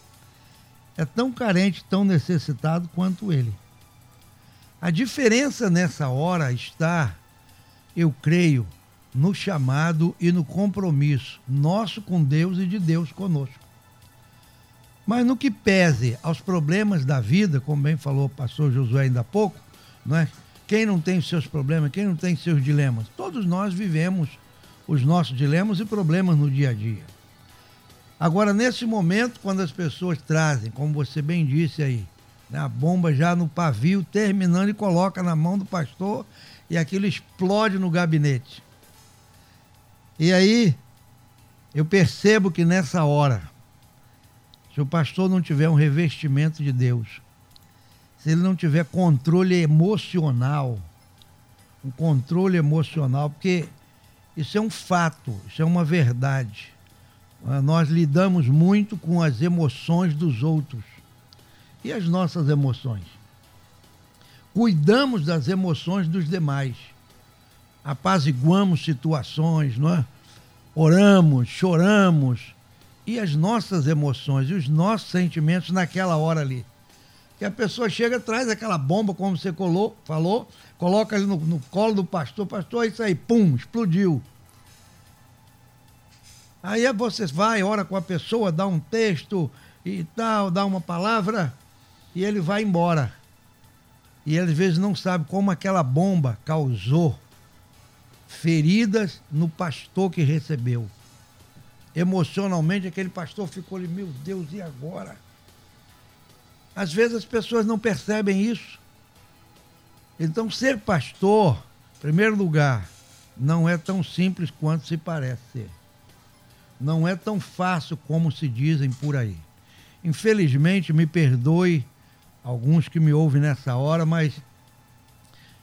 é tão carente, tão necessitado quanto ele. A diferença nessa hora está, eu creio, no chamado e no compromisso nosso com Deus e de Deus conosco. Mas no que pese aos problemas da vida, como bem falou o pastor Josué ainda há pouco, não é? quem não tem seus problemas, quem não tem seus dilemas, todos nós vivemos os nossos dilemas e problemas no dia a dia. Agora, nesse momento, quando as pessoas trazem, como você bem disse aí, né, a bomba já no pavio, terminando e coloca na mão do pastor e aquilo explode no gabinete. E aí, eu percebo que nessa hora, se o pastor não tiver um revestimento de Deus, se ele não tiver controle emocional, um controle emocional, porque isso é um fato, isso é uma verdade. Ah, nós lidamos muito com as emoções dos outros e as nossas emoções. Cuidamos das emoções dos demais. Apaziguamos situações, não é? oramos, choramos. E as nossas emoções e os nossos sentimentos naquela hora ali. Que a pessoa chega, traz aquela bomba, como você colou, falou, coloca ali no, no colo do pastor, pastor, é isso aí, pum, explodiu. Aí você vai, ora com a pessoa, dá um texto e tal, dá uma palavra, e ele vai embora. E às vezes não sabe como aquela bomba causou feridas no pastor que recebeu. Emocionalmente, aquele pastor ficou ali, meu Deus, e agora? Às vezes as pessoas não percebem isso. Então, ser pastor, em primeiro lugar, não é tão simples quanto se parece ser. Não é tão fácil como se dizem por aí. Infelizmente, me perdoe alguns que me ouvem nessa hora, mas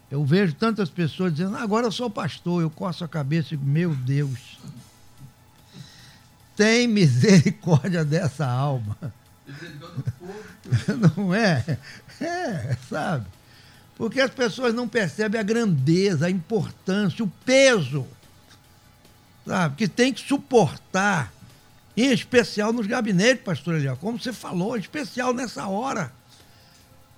eu vejo tantas pessoas dizendo, agora eu sou pastor, eu coço a cabeça e digo, meu Deus, tem misericórdia dessa alma. Não é? É, sabe? Porque as pessoas não percebem a grandeza, a importância, o peso, sabe? Que tem que suportar, em especial nos gabinetes, pastor Eliel, como você falou, em especial nessa hora.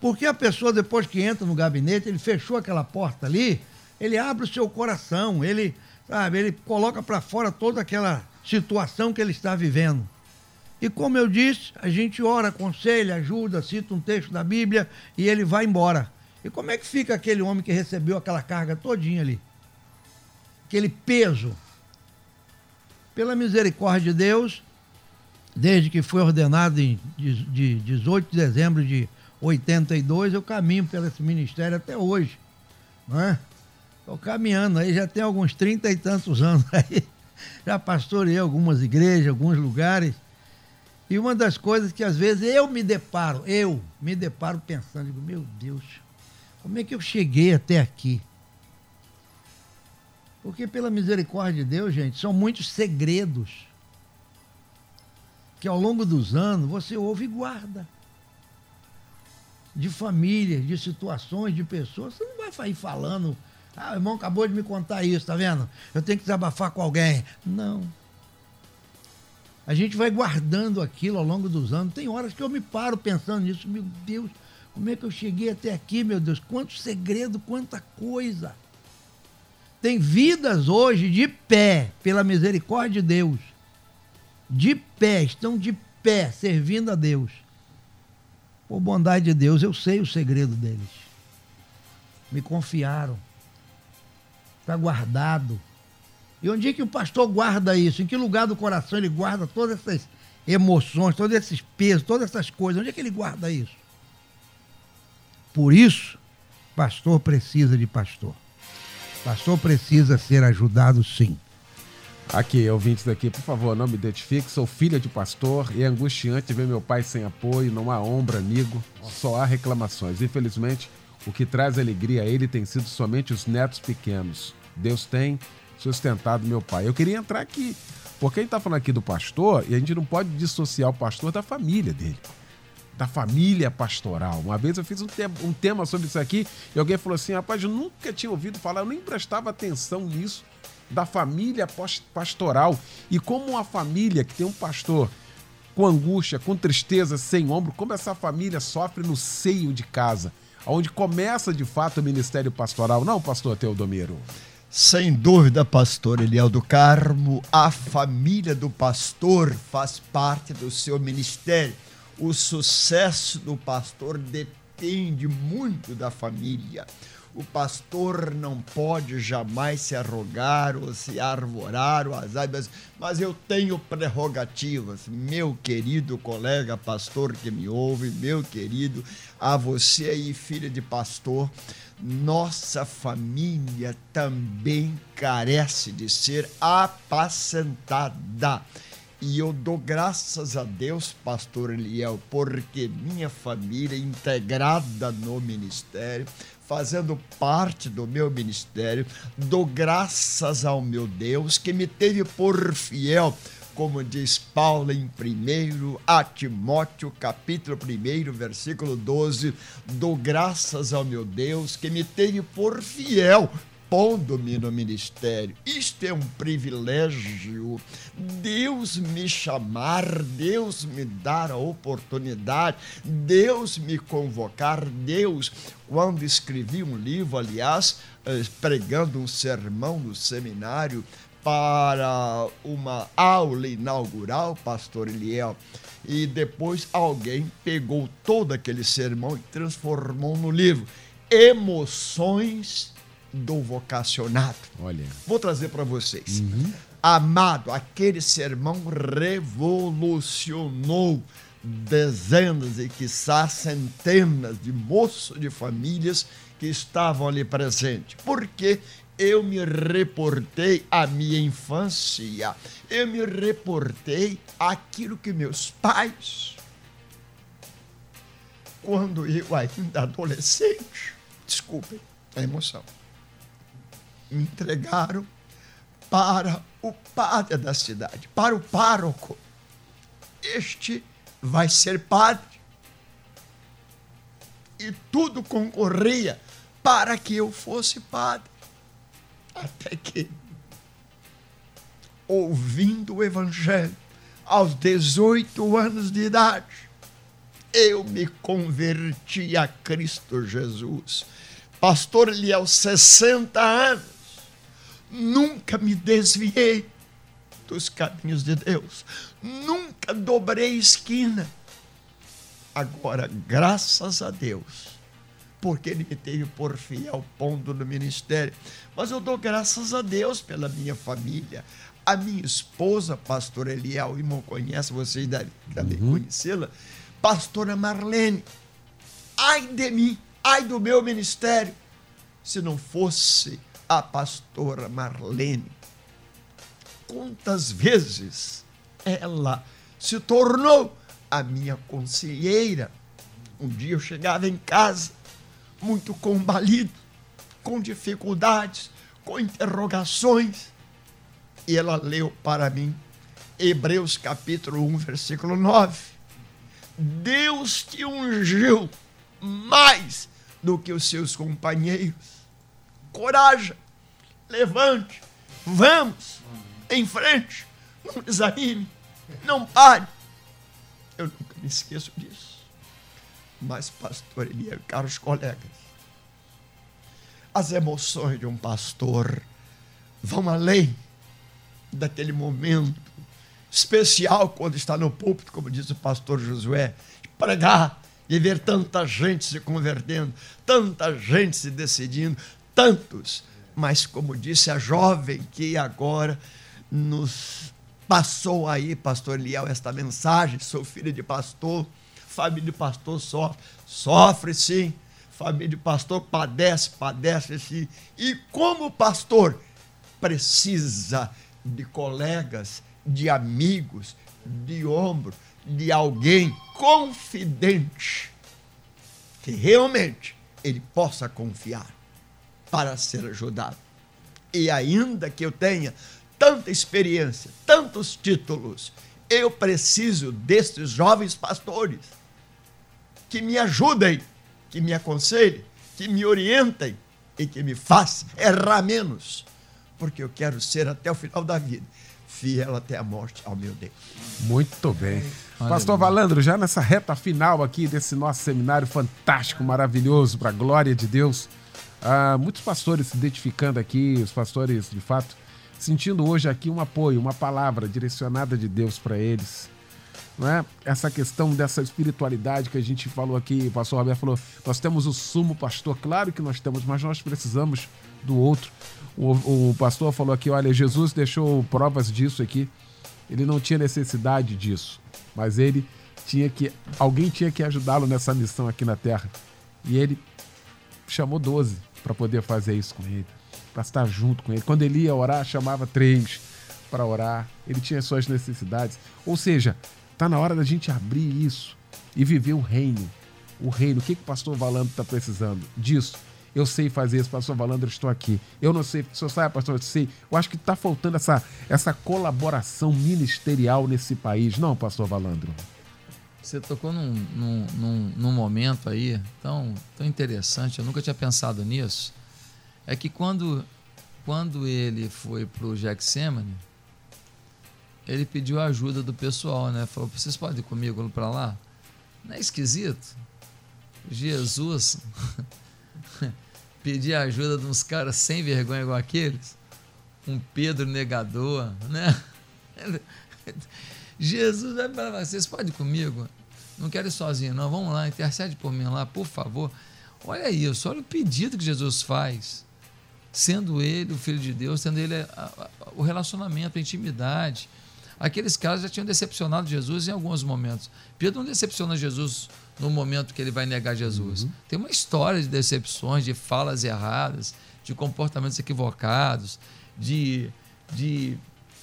Porque a pessoa, depois que entra no gabinete, ele fechou aquela porta ali, ele abre o seu coração, ele, sabe, ele coloca para fora toda aquela situação que ele está vivendo. E como eu disse, a gente ora, aconselha, ajuda, cita um texto da Bíblia e ele vai embora. E como é que fica aquele homem que recebeu aquela carga todinha ali? Aquele peso. Pela misericórdia de Deus, desde que foi ordenado em de 18 de dezembro de 82, eu caminho pelo esse ministério até hoje. Não é? Estou caminhando aí, já tem alguns trinta e tantos anos aí. Já pastorei algumas igrejas, alguns lugares. E uma das coisas que às vezes eu me deparo, eu me deparo pensando, digo, meu Deus, como é que eu cheguei até aqui? Porque pela misericórdia de Deus, gente, são muitos segredos que ao longo dos anos você ouve e guarda. De famílias, de situações, de pessoas. Você não vai sair falando, ah, o irmão acabou de me contar isso, tá vendo? Eu tenho que desabafar com alguém. Não. A gente vai guardando aquilo ao longo dos anos. Tem horas que eu me paro pensando nisso, meu Deus, como é que eu cheguei até aqui, meu Deus? Quanto segredo, quanta coisa. Tem vidas hoje de pé, pela misericórdia de Deus. De pé, estão de pé, servindo a Deus. Por bondade de Deus, eu sei o segredo deles. Me confiaram. Está guardado. E onde é que o pastor guarda isso? Em que lugar do coração ele guarda todas essas emoções, todos esses pesos, todas essas coisas? Onde é que ele guarda isso? Por isso, pastor precisa de pastor. Pastor precisa ser ajudado sim. Aqui, ouvintes daqui, por favor, não me identifique. Sou filha de pastor e é angustiante ver meu pai sem apoio, não há ombro amigo, só há reclamações. Infelizmente, o que traz alegria a ele tem sido somente os netos pequenos. Deus tem sustentado meu pai. Eu queria entrar aqui, porque a gente está falando aqui do pastor e a gente não pode dissociar o pastor da família dele. Da família pastoral. Uma vez eu fiz um tema, um tema sobre isso aqui e alguém falou assim: rapaz, eu nunca tinha ouvido falar, eu nem prestava atenção nisso, da família pastoral. E como uma família que tem um pastor com angústia, com tristeza, sem ombro, como essa família sofre no seio de casa, onde começa de fato o ministério pastoral, não, pastor Teodomiro? Sem dúvida, pastor Eliel do Carmo, a família do pastor faz parte do seu ministério. O sucesso do pastor depende muito da família. O pastor não pode jamais se arrogar ou se arvorar, ou as mas eu tenho prerrogativas. Meu querido colega pastor que me ouve, meu querido, a você aí, filha de pastor, nossa família também carece de ser apacentada. E eu dou graças a Deus, pastor Eliel, porque minha família integrada no ministério, fazendo parte do meu ministério, dou graças ao meu Deus que me teve por fiel como diz Paulo em 1 a Timóteo, capítulo 1, versículo 12, dou graças ao meu Deus que me teve por fiel pondo-me no ministério. Isto é um privilégio. Deus me chamar, Deus me dar a oportunidade, Deus me convocar, Deus, quando escrevi um livro, aliás, eh, pregando um sermão no seminário, para uma aula inaugural, pastor Eliel, e depois alguém pegou todo aquele sermão e transformou no livro Emoções do Vocacionado. Olha. Vou trazer para vocês. Uhum. Amado, aquele sermão revolucionou dezenas e quiçá centenas de moços de famílias que estavam ali presentes. Porque eu me reportei à minha infância, eu me reportei àquilo que meus pais, quando eu ainda adolescente, desculpem a emoção, me entregaram para o padre da cidade, para o pároco. Este vai ser padre. E tudo concorria para que eu fosse padre. Até que, ouvindo o Evangelho, aos 18 anos de idade, eu me converti a Cristo Jesus. Pastor aos 60 anos, nunca me desviei dos caminhos de Deus, nunca dobrei esquina. Agora, graças a Deus, porque ele me teve por fiel pondo no ministério. Mas eu dou graças a Deus pela minha família. A minha esposa, pastor Eliel, irmão conhece, vocês devem uhum. conhecê-la, pastora Marlene. Ai de mim, ai do meu ministério, se não fosse a pastora Marlene. Quantas vezes ela se tornou a minha conselheira. Um dia eu chegava em casa muito combalido, com dificuldades, com interrogações. E ela leu para mim Hebreus capítulo 1, versículo 9. Deus te ungiu mais do que os seus companheiros. Coragem, levante, vamos em frente, não desanime, não pare. Eu nunca me esqueço disso. Mas, pastor Eliel, caros colegas, as emoções de um pastor vão além daquele momento especial quando está no púlpito, como diz o pastor Josué, de pregar e ver tanta gente se convertendo, tanta gente se decidindo, tantos. Mas, como disse a jovem que agora nos passou aí, pastor Eliel, esta mensagem, sou filho de pastor, família de pastor sofre, sofre sim, família de pastor padece, padece sim. E como pastor, precisa de colegas, de amigos, de ombro, de alguém confidente que realmente ele possa confiar para ser ajudado. E ainda que eu tenha tanta experiência, tantos títulos, eu preciso destes jovens pastores que me ajudem, que me aconselhem, que me orientem e que me façam errar menos, porque eu quero ser até o final da vida fiel até a morte ao meu Deus. Muito bem. Pastor Valandro, já nessa reta final aqui desse nosso seminário fantástico, maravilhoso, para a glória de Deus, ah, muitos pastores se identificando aqui, os pastores, de fato, sentindo hoje aqui um apoio, uma palavra direcionada de Deus para eles. Não é? Essa questão dessa espiritualidade que a gente falou aqui, o pastor Roberto falou, nós temos o sumo pastor, claro que nós temos, mas nós precisamos do outro. O, o pastor falou aqui, olha, Jesus deixou provas disso aqui. Ele não tinha necessidade disso, mas ele tinha que alguém tinha que ajudá-lo nessa missão aqui na Terra. E ele chamou 12 para poder fazer isso com ele, para estar junto com ele. Quando ele ia orar, chamava três para orar. Ele tinha suas necessidades. Ou seja, está na hora da gente abrir isso e viver o reino. O reino. O que, que o pastor Valando está precisando? Disso eu sei fazer isso, pastor Valandro, estou aqui. Eu não sei, se eu saio, pastor, eu sei. Eu acho que está faltando essa, essa colaboração ministerial nesse país, não, pastor Valandro? Você tocou num, num, num, num momento aí tão, tão interessante, eu nunca tinha pensado nisso. É que quando, quando ele foi para o Gexemane, ele pediu ajuda do pessoal, né? Falou, vocês podem ir comigo para lá? Não é esquisito? Jesus pedir ajuda de uns caras sem vergonha igual aqueles, um Pedro negador, né? Jesus vai para vocês, pode ir comigo? Não quero ir sozinho, não. Vamos lá, intercede por mim lá, por favor. Olha isso, olha o pedido que Jesus faz. Sendo ele o Filho de Deus, sendo ele a, a, o relacionamento, a intimidade. Aqueles caras já tinham decepcionado Jesus em alguns momentos. Pedro não decepciona Jesus no momento que ele vai negar Jesus. Uhum. Tem uma história de decepções, de falas erradas, de comportamentos equivocados, de, de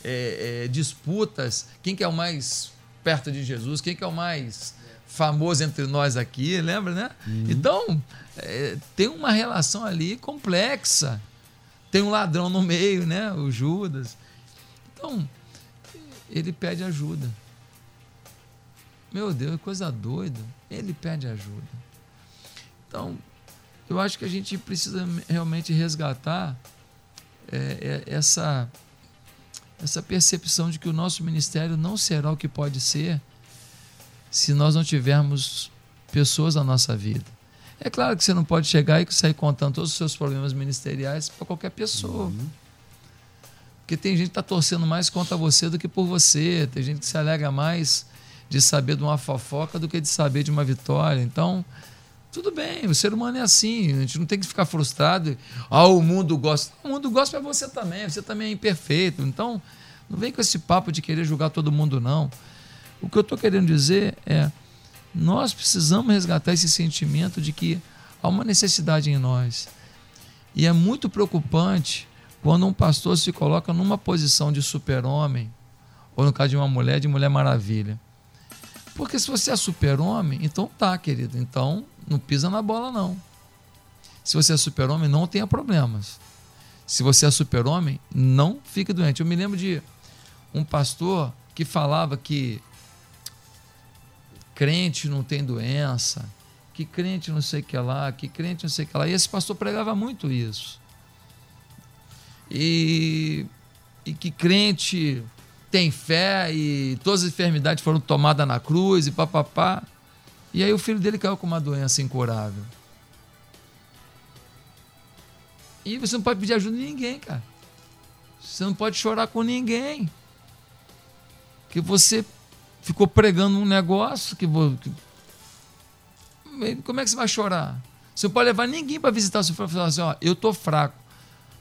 é, é, disputas. Quem que é o mais perto de Jesus? Quem que é o mais famoso entre nós aqui? Lembra, né? Uhum. Então, é, tem uma relação ali complexa. Tem um ladrão no meio, né? O Judas. Então, ele pede ajuda. Meu Deus, coisa doida. Ele pede ajuda. Então, eu acho que a gente precisa realmente resgatar é, é, essa, essa percepção de que o nosso ministério não será o que pode ser se nós não tivermos pessoas na nossa vida. É claro que você não pode chegar e sair contando todos os seus problemas ministeriais para qualquer pessoa. Uhum. Porque tem gente que está torcendo mais contra você do que por você. Tem gente que se alega mais de saber de uma fofoca do que de saber de uma vitória. Então, tudo bem, o ser humano é assim, a gente não tem que ficar frustrado. Ah, o mundo gosta. O mundo gosta para você também, você também é imperfeito. Então, não vem com esse papo de querer julgar todo mundo, não. O que eu estou querendo dizer é: nós precisamos resgatar esse sentimento de que há uma necessidade em nós. E é muito preocupante quando um pastor se coloca numa posição de super-homem, ou no caso de uma mulher, de mulher maravilha. Porque se você é super-homem, então tá, querido. Então não pisa na bola, não. Se você é super-homem, não tenha problemas. Se você é super-homem, não fique doente. Eu me lembro de um pastor que falava que crente não tem doença, que crente não sei o que lá, que crente não sei o que lá. E esse pastor pregava muito isso. E, e que crente tem fé e todas as enfermidades foram tomadas na cruz e papapá. E aí o filho dele caiu com uma doença incurável. E você não pode pedir ajuda de ninguém, cara. Você não pode chorar com ninguém. Que você ficou pregando um negócio que, como é que você vai chorar? Você não pode levar ninguém para visitar seu filho e falar assim, ó, eu tô fraco.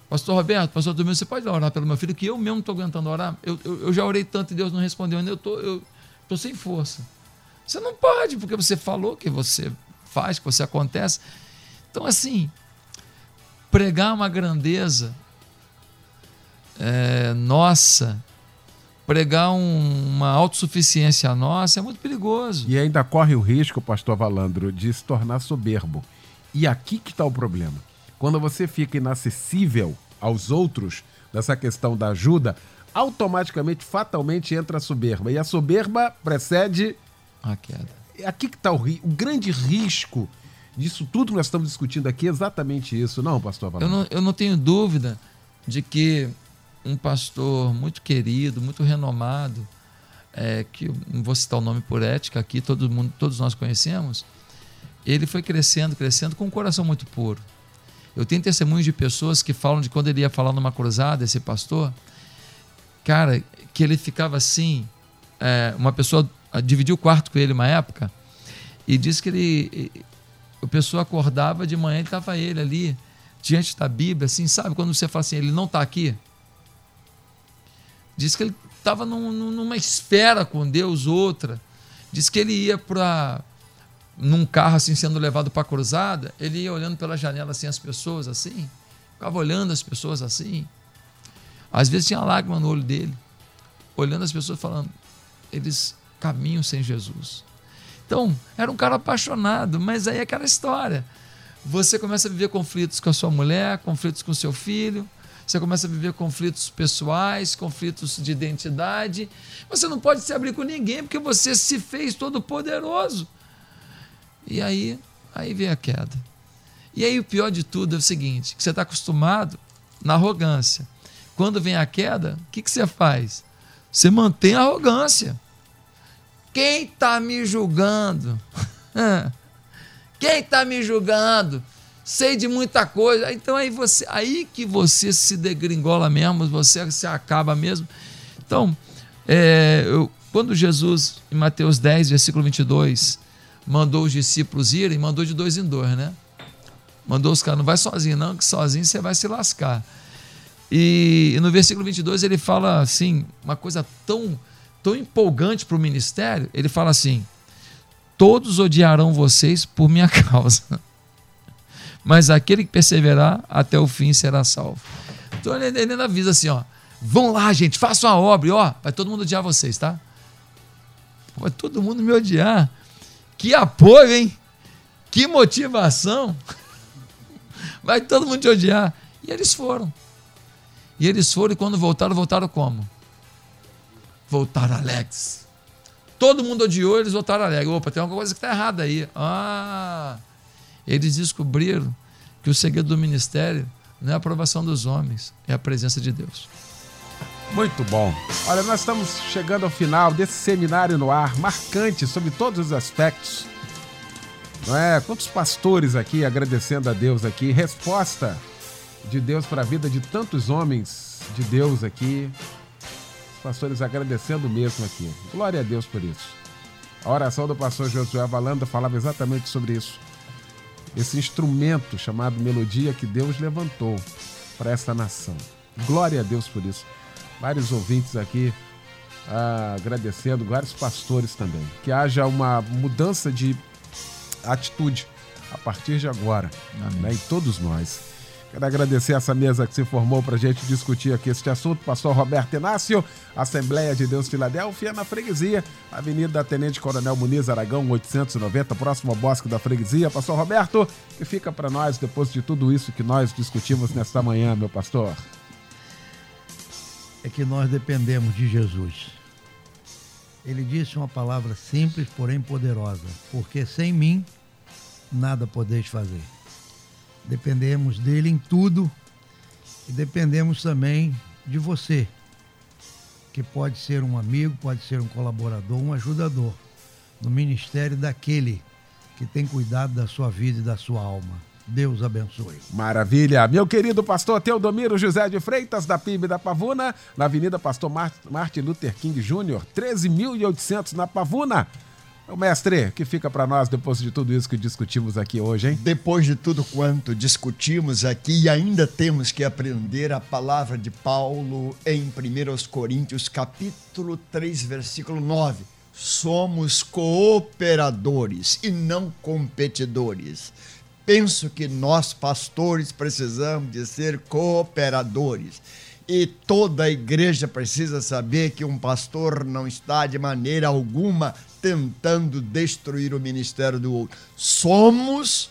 Pastor Roberto, pastor Domingo, você pode orar pelo meu filho, que eu mesmo não estou aguentando orar. Eu, eu, eu, já orei tanto e Deus não respondeu ainda, eu tô, eu tô sem força. Você não pode, porque você falou que você faz, que você acontece. Então, assim, pregar uma grandeza é, nossa, pregar um, uma autossuficiência nossa é muito perigoso. E ainda corre o risco, pastor Valandro, de se tornar soberbo. E aqui que está o problema. Quando você fica inacessível aos outros nessa questão da ajuda, automaticamente, fatalmente entra a soberba. E a soberba precede a queda. Aqui que está o, o grande risco disso tudo que nós estamos discutindo aqui é exatamente isso, não, pastor Eu não, eu não tenho dúvida de que um pastor muito querido, muito renomado, é, que não vou citar o nome por ética aqui, todo mundo, todos nós conhecemos, ele foi crescendo, crescendo com um coração muito puro. Eu tenho testemunhos de pessoas que falam de quando ele ia falar numa cruzada, esse pastor, cara, que ele ficava assim, é, uma pessoa dividiu o quarto com ele uma época e disse que ele a pessoa acordava de manhã e estava ele ali, diante da Bíblia, assim, sabe? Quando você fala assim, ele não está aqui. Diz que ele estava num, numa esfera com Deus, outra. Diz que ele ia para num carro assim sendo levado para a cruzada, ele ia olhando pela janela assim as pessoas assim, ficava olhando as pessoas assim. Às vezes tinha lágrima no olho dele, olhando as pessoas falando, eles caminham sem Jesus. Então, era um cara apaixonado, mas aí é aquela história. Você começa a viver conflitos com a sua mulher, conflitos com o seu filho, você começa a viver conflitos pessoais, conflitos de identidade. Você não pode se abrir com ninguém porque você se fez todo poderoso. E aí, aí vem a queda. E aí o pior de tudo é o seguinte, que você está acostumado na arrogância. Quando vem a queda, o que, que você faz? Você mantém a arrogância. Quem está me julgando? Quem está me julgando? Sei de muita coisa. Então aí você, aí que você se degringola mesmo, você se acaba mesmo. Então, é, eu, quando Jesus, em Mateus 10, versículo 22, mandou os discípulos irem, mandou de dois em dois, né? Mandou os caras, não vai sozinho, não, que sozinho você vai se lascar. E, e no versículo 22 ele fala assim, uma coisa tão tão empolgante para o ministério, ele fala assim: Todos odiarão vocês por minha causa, mas aquele que perseverar até o fim será salvo. Então ele, ele avisa assim: ó, vão lá, gente, façam a obra, e ó, vai todo mundo odiar vocês, tá? Vai todo mundo me odiar. Que apoio, hein? Que motivação! Vai todo mundo te odiar. E eles foram. E eles foram, e quando voltaram, voltaram como? Voltaram alegres. Todo mundo odiou, eles voltaram alegres. Opa, tem alguma coisa que está errada aí. Ah, eles descobriram que o segredo do ministério não é a aprovação dos homens, é a presença de Deus. Muito bom. Olha, nós estamos chegando ao final desse seminário no ar, marcante sobre todos os aspectos. Não é? Quantos pastores aqui agradecendo a Deus aqui, resposta de Deus para a vida de tantos homens de Deus aqui, pastores agradecendo mesmo aqui. Glória a Deus por isso. A oração do pastor Josué Valanda falava exatamente sobre isso. Esse instrumento chamado melodia que Deus levantou para esta nação. Glória a Deus por isso. Vários ouvintes aqui ah, agradecendo, vários pastores também. Que haja uma mudança de atitude a partir de agora, né, em todos nós. Quero agradecer essa mesa que se formou para a gente discutir aqui este assunto. Pastor Roberto Inácio, Assembleia de Deus Filadélfia, na freguesia, Avenida Tenente Coronel Muniz Aragão, 890, próximo ao Bosque da Freguesia. Pastor Roberto, que fica para nós depois de tudo isso que nós discutimos nesta manhã, meu pastor? É que nós dependemos de Jesus. Ele disse uma palavra simples, porém poderosa: porque sem mim nada podeis fazer. Dependemos dele em tudo e dependemos também de você, que pode ser um amigo, pode ser um colaborador, um ajudador no ministério daquele que tem cuidado da sua vida e da sua alma. Deus abençoe. Maravilha. Meu querido pastor Teodomiro José de Freitas, da PIB da Pavuna, na Avenida Pastor Martin Luther King Jr., 13.800 na Pavuna. O mestre, que fica para nós depois de tudo isso que discutimos aqui hoje, hein? Depois de tudo quanto discutimos aqui e ainda temos que aprender a palavra de Paulo em 1 Coríntios, capítulo 3, versículo 9. Somos cooperadores e não competidores. Penso que nós, pastores, precisamos de ser cooperadores. E toda a igreja precisa saber que um pastor não está de maneira alguma tentando destruir o ministério do outro. Somos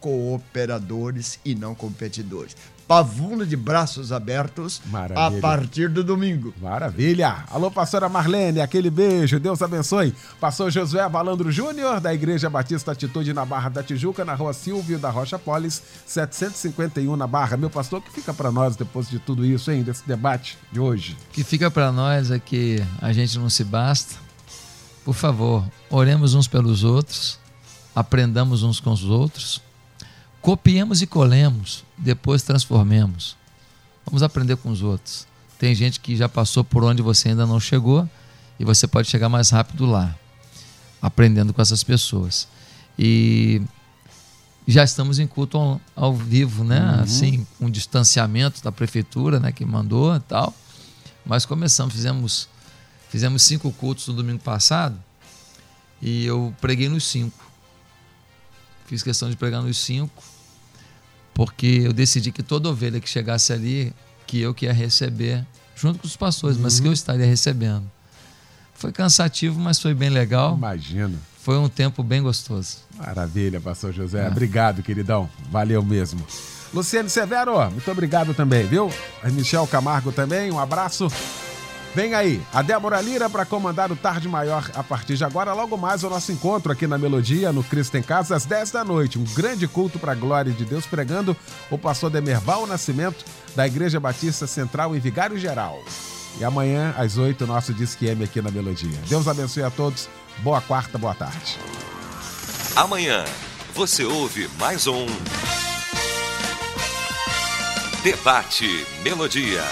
cooperadores e não competidores. Pavuna de braços abertos Maravilha. a partir do domingo. Maravilha! Alô, pastora Marlene, aquele beijo, Deus abençoe. Pastor Josué Valandro Júnior, da Igreja Batista Atitude na Barra da Tijuca, na rua Silvio da Rocha Polis, 751 na Barra. Meu pastor, que fica para nós depois de tudo isso, hein, desse debate de hoje? O que fica para nós é que a gente não se basta, por favor, oremos uns pelos outros, aprendamos uns com os outros, copiemos e colemos, depois transformemos. Vamos aprender com os outros. Tem gente que já passou por onde você ainda não chegou e você pode chegar mais rápido lá, aprendendo com essas pessoas. E já estamos em culto ao, ao vivo, né? Uhum. Assim, com um distanciamento da prefeitura, né? Que mandou e tal. Mas começamos, fizemos Fizemos cinco cultos no domingo passado e eu preguei nos cinco. Fiz questão de pregar nos cinco, porque eu decidi que toda ovelha que chegasse ali, que eu que ia receber, junto com os pastores, uhum. mas que eu estaria recebendo. Foi cansativo, mas foi bem legal. Imagino. Foi um tempo bem gostoso. Maravilha, pastor José. É. Obrigado, queridão. Valeu mesmo. Luciano Severo, muito obrigado também, viu? Michel Camargo também, um abraço. Vem aí, a Débora Lira para comandar o Tarde Maior a partir de agora. Logo mais o nosso encontro aqui na Melodia, no Cristo em Casa, às 10 da noite. Um grande culto para a glória de Deus, pregando o pastor Demerval Nascimento, da Igreja Batista Central em Vigário Geral. E amanhã, às 8, o nosso Disque M aqui na Melodia. Deus abençoe a todos. Boa quarta, boa tarde. Amanhã, você ouve mais um. Debate Melodia.